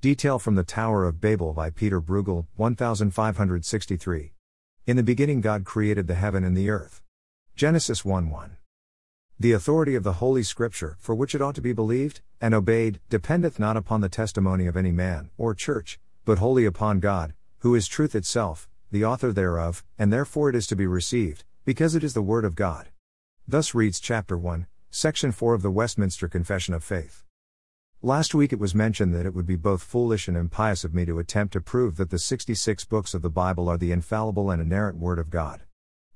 Detail from the Tower of Babel by Peter Bruegel, 1563. In the beginning, God created the heaven and the earth. Genesis 1 1. The authority of the Holy Scripture, for which it ought to be believed and obeyed, dependeth not upon the testimony of any man, or church, but wholly upon God, who is truth itself, the author thereof, and therefore it is to be received, because it is the Word of God. Thus reads chapter 1, section 4 of the Westminster Confession of Faith. Last week it was mentioned that it would be both foolish and impious of me to attempt to prove that the 66 books of the Bible are the infallible and inerrant Word of God.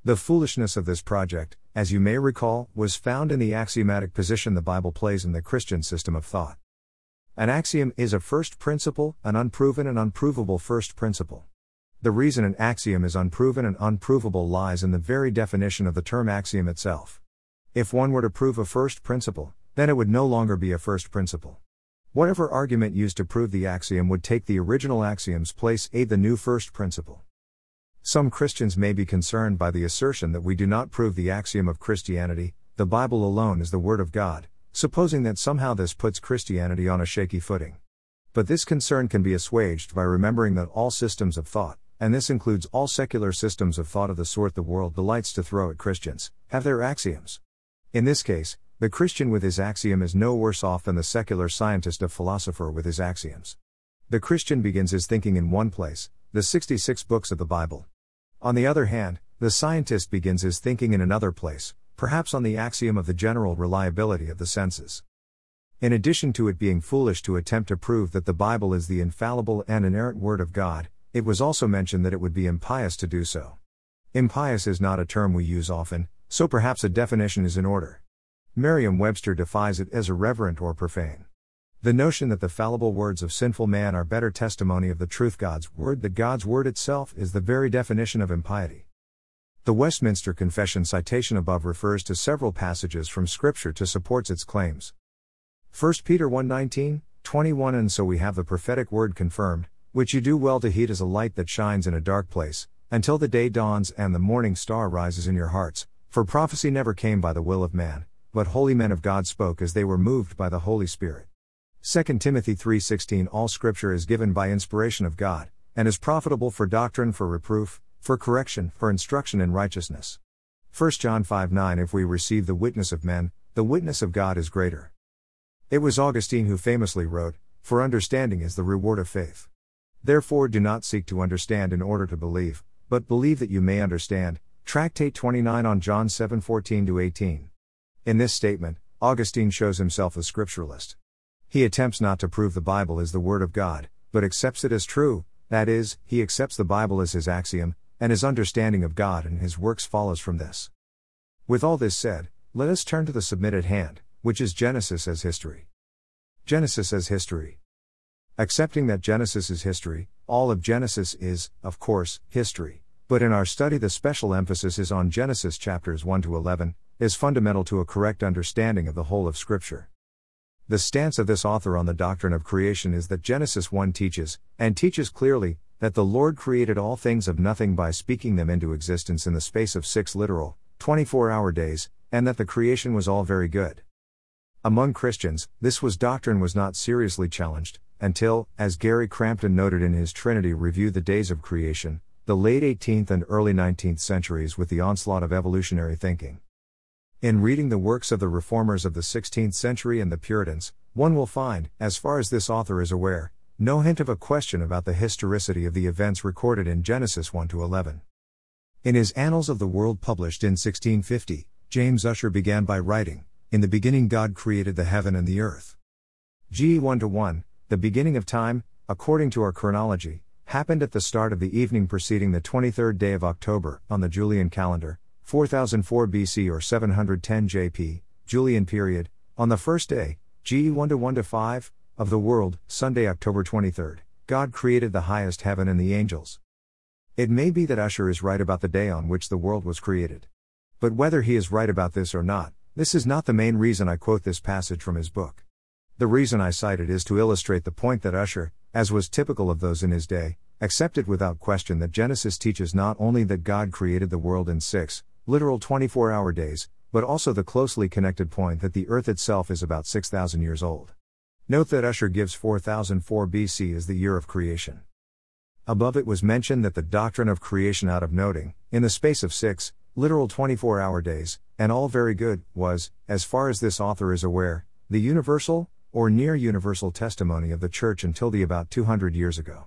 The foolishness of this project, as you may recall, was found in the axiomatic position the Bible plays in the Christian system of thought. An axiom is a first principle, an unproven and unprovable first principle. The reason an axiom is unproven and unprovable lies in the very definition of the term axiom itself. If one were to prove a first principle, then it would no longer be a first principle. Whatever argument used to prove the axiom would take the original axiom's place, a the new first principle. Some Christians may be concerned by the assertion that we do not prove the axiom of Christianity, the Bible alone is the Word of God, supposing that somehow this puts Christianity on a shaky footing. But this concern can be assuaged by remembering that all systems of thought, and this includes all secular systems of thought of the sort the world delights to throw at Christians, have their axioms. In this case, the Christian with his axiom is no worse off than the secular scientist or philosopher with his axioms. The Christian begins his thinking in one place, the 66 books of the Bible. On the other hand, the scientist begins his thinking in another place, perhaps on the axiom of the general reliability of the senses. In addition to it being foolish to attempt to prove that the Bible is the infallible and inerrant Word of God, it was also mentioned that it would be impious to do so. Impious is not a term we use often, so perhaps a definition is in order. Merriam Webster defines it as irreverent or profane. The notion that the fallible words of sinful man are better testimony of the truth God's word, that God's word itself is the very definition of impiety. The Westminster Confession citation above refers to several passages from Scripture to support its claims. 1 Peter 1:19, 21 And so we have the prophetic word confirmed, which you do well to heed as a light that shines in a dark place, until the day dawns and the morning star rises in your hearts, for prophecy never came by the will of man, but holy men of God spoke as they were moved by the Holy Spirit. 2 Timothy 3:16 All scripture is given by inspiration of God and is profitable for doctrine for reproof for correction for instruction in righteousness. 1 John 5:9 If we receive the witness of men the witness of God is greater. It was Augustine who famously wrote For understanding is the reward of faith. Therefore do not seek to understand in order to believe but believe that you may understand. Tractate 29 on John 7:14 18. In this statement Augustine shows himself a scripturalist. He attempts not to prove the Bible is the Word of God, but accepts it as true, that is, he accepts the Bible as his axiom, and his understanding of God and his works follows from this. With all this said, let us turn to the submitted hand, which is Genesis as history. Genesis as history. Accepting that Genesis is history, all of Genesis is, of course, history, but in our study the special emphasis is on Genesis chapters 1 to 11, is fundamental to a correct understanding of the whole of Scripture. The stance of this author on the doctrine of creation is that Genesis 1 teaches, and teaches clearly, that the Lord created all things of nothing by speaking them into existence in the space of six literal, 24 hour days, and that the creation was all very good. Among Christians, this was doctrine was not seriously challenged, until, as Gary Crampton noted in his Trinity Review The Days of Creation, the late 18th and early 19th centuries with the onslaught of evolutionary thinking. In reading the works of the reformers of the 16th century and the Puritans, one will find, as far as this author is aware, no hint of a question about the historicity of the events recorded in Genesis 1 to 11. In his Annals of the World published in 1650, James Ussher began by writing, In the beginning God created the heaven and the earth. G 1 to 1, the beginning of time, according to our chronology, happened at the start of the evening preceding the 23rd day of October, on the Julian calendar, 4004 BC or 710 JP, Julian period, on the first day, GE 1 to 1 to 5, of the world, Sunday, October 23, God created the highest heaven and the angels. It may be that Ussher is right about the day on which the world was created. But whether he is right about this or not, this is not the main reason I quote this passage from his book. The reason I cite it is to illustrate the point that Ussher, as was typical of those in his day, accepted without question that Genesis teaches not only that God created the world in six, literal 24 hour days, but also the closely connected point that the Earth itself is about 6,000 years old. Note that Ussher gives 4004 BC as the year of creation. Above it was mentioned that the doctrine of creation out of noting, in the space of six, literal 24 hour days, and all very good, was, as far as this author is aware, the universal, or near universal testimony of the Church until the about 200 years ago.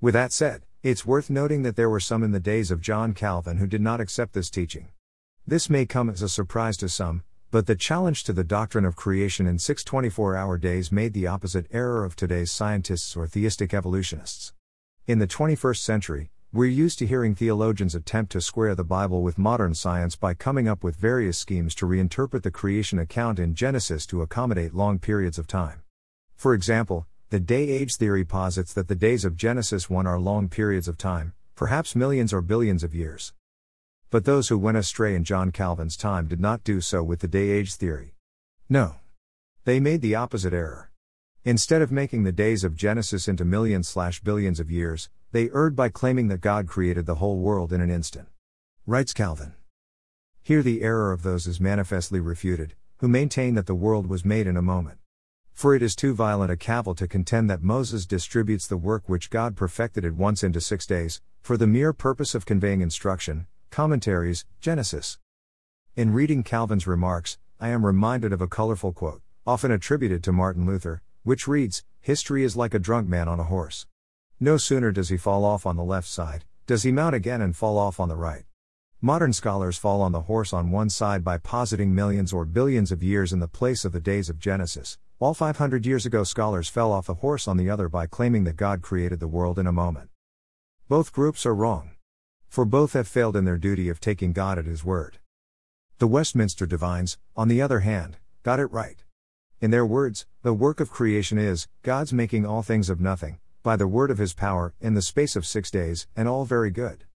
With that said, it's worth noting that there were some in the days of John Calvin who did not accept this teaching. This may come as a surprise to some, but the challenge to the doctrine of creation in six 24 hour days made the opposite error of today's scientists or theistic evolutionists. In the 21st century, we're used to hearing theologians attempt to square the Bible with modern science by coming up with various schemes to reinterpret the creation account in Genesis to accommodate long periods of time. For example, the day age theory posits that the days of Genesis 1 are long periods of time, perhaps millions or billions of years. But those who went astray in John Calvin's time did not do so with the day age theory. No. They made the opposite error. Instead of making the days of Genesis into millions slash billions of years, they erred by claiming that God created the whole world in an instant. Writes Calvin. Here the error of those is manifestly refuted, who maintain that the world was made in a moment. For it is too violent a cavil to contend that Moses distributes the work which God perfected at once into six days, for the mere purpose of conveying instruction, commentaries, Genesis. In reading Calvin's remarks, I am reminded of a colorful quote, often attributed to Martin Luther, which reads History is like a drunk man on a horse. No sooner does he fall off on the left side, does he mount again and fall off on the right. Modern scholars fall on the horse on one side by positing millions or billions of years in the place of the days of Genesis, while 500 years ago scholars fell off a horse on the other by claiming that God created the world in a moment. Both groups are wrong. For both have failed in their duty of taking God at His word. The Westminster Divines, on the other hand, got it right. In their words, the work of creation is, God's making all things of nothing, by the word of his power, in the space of six days, and all very good.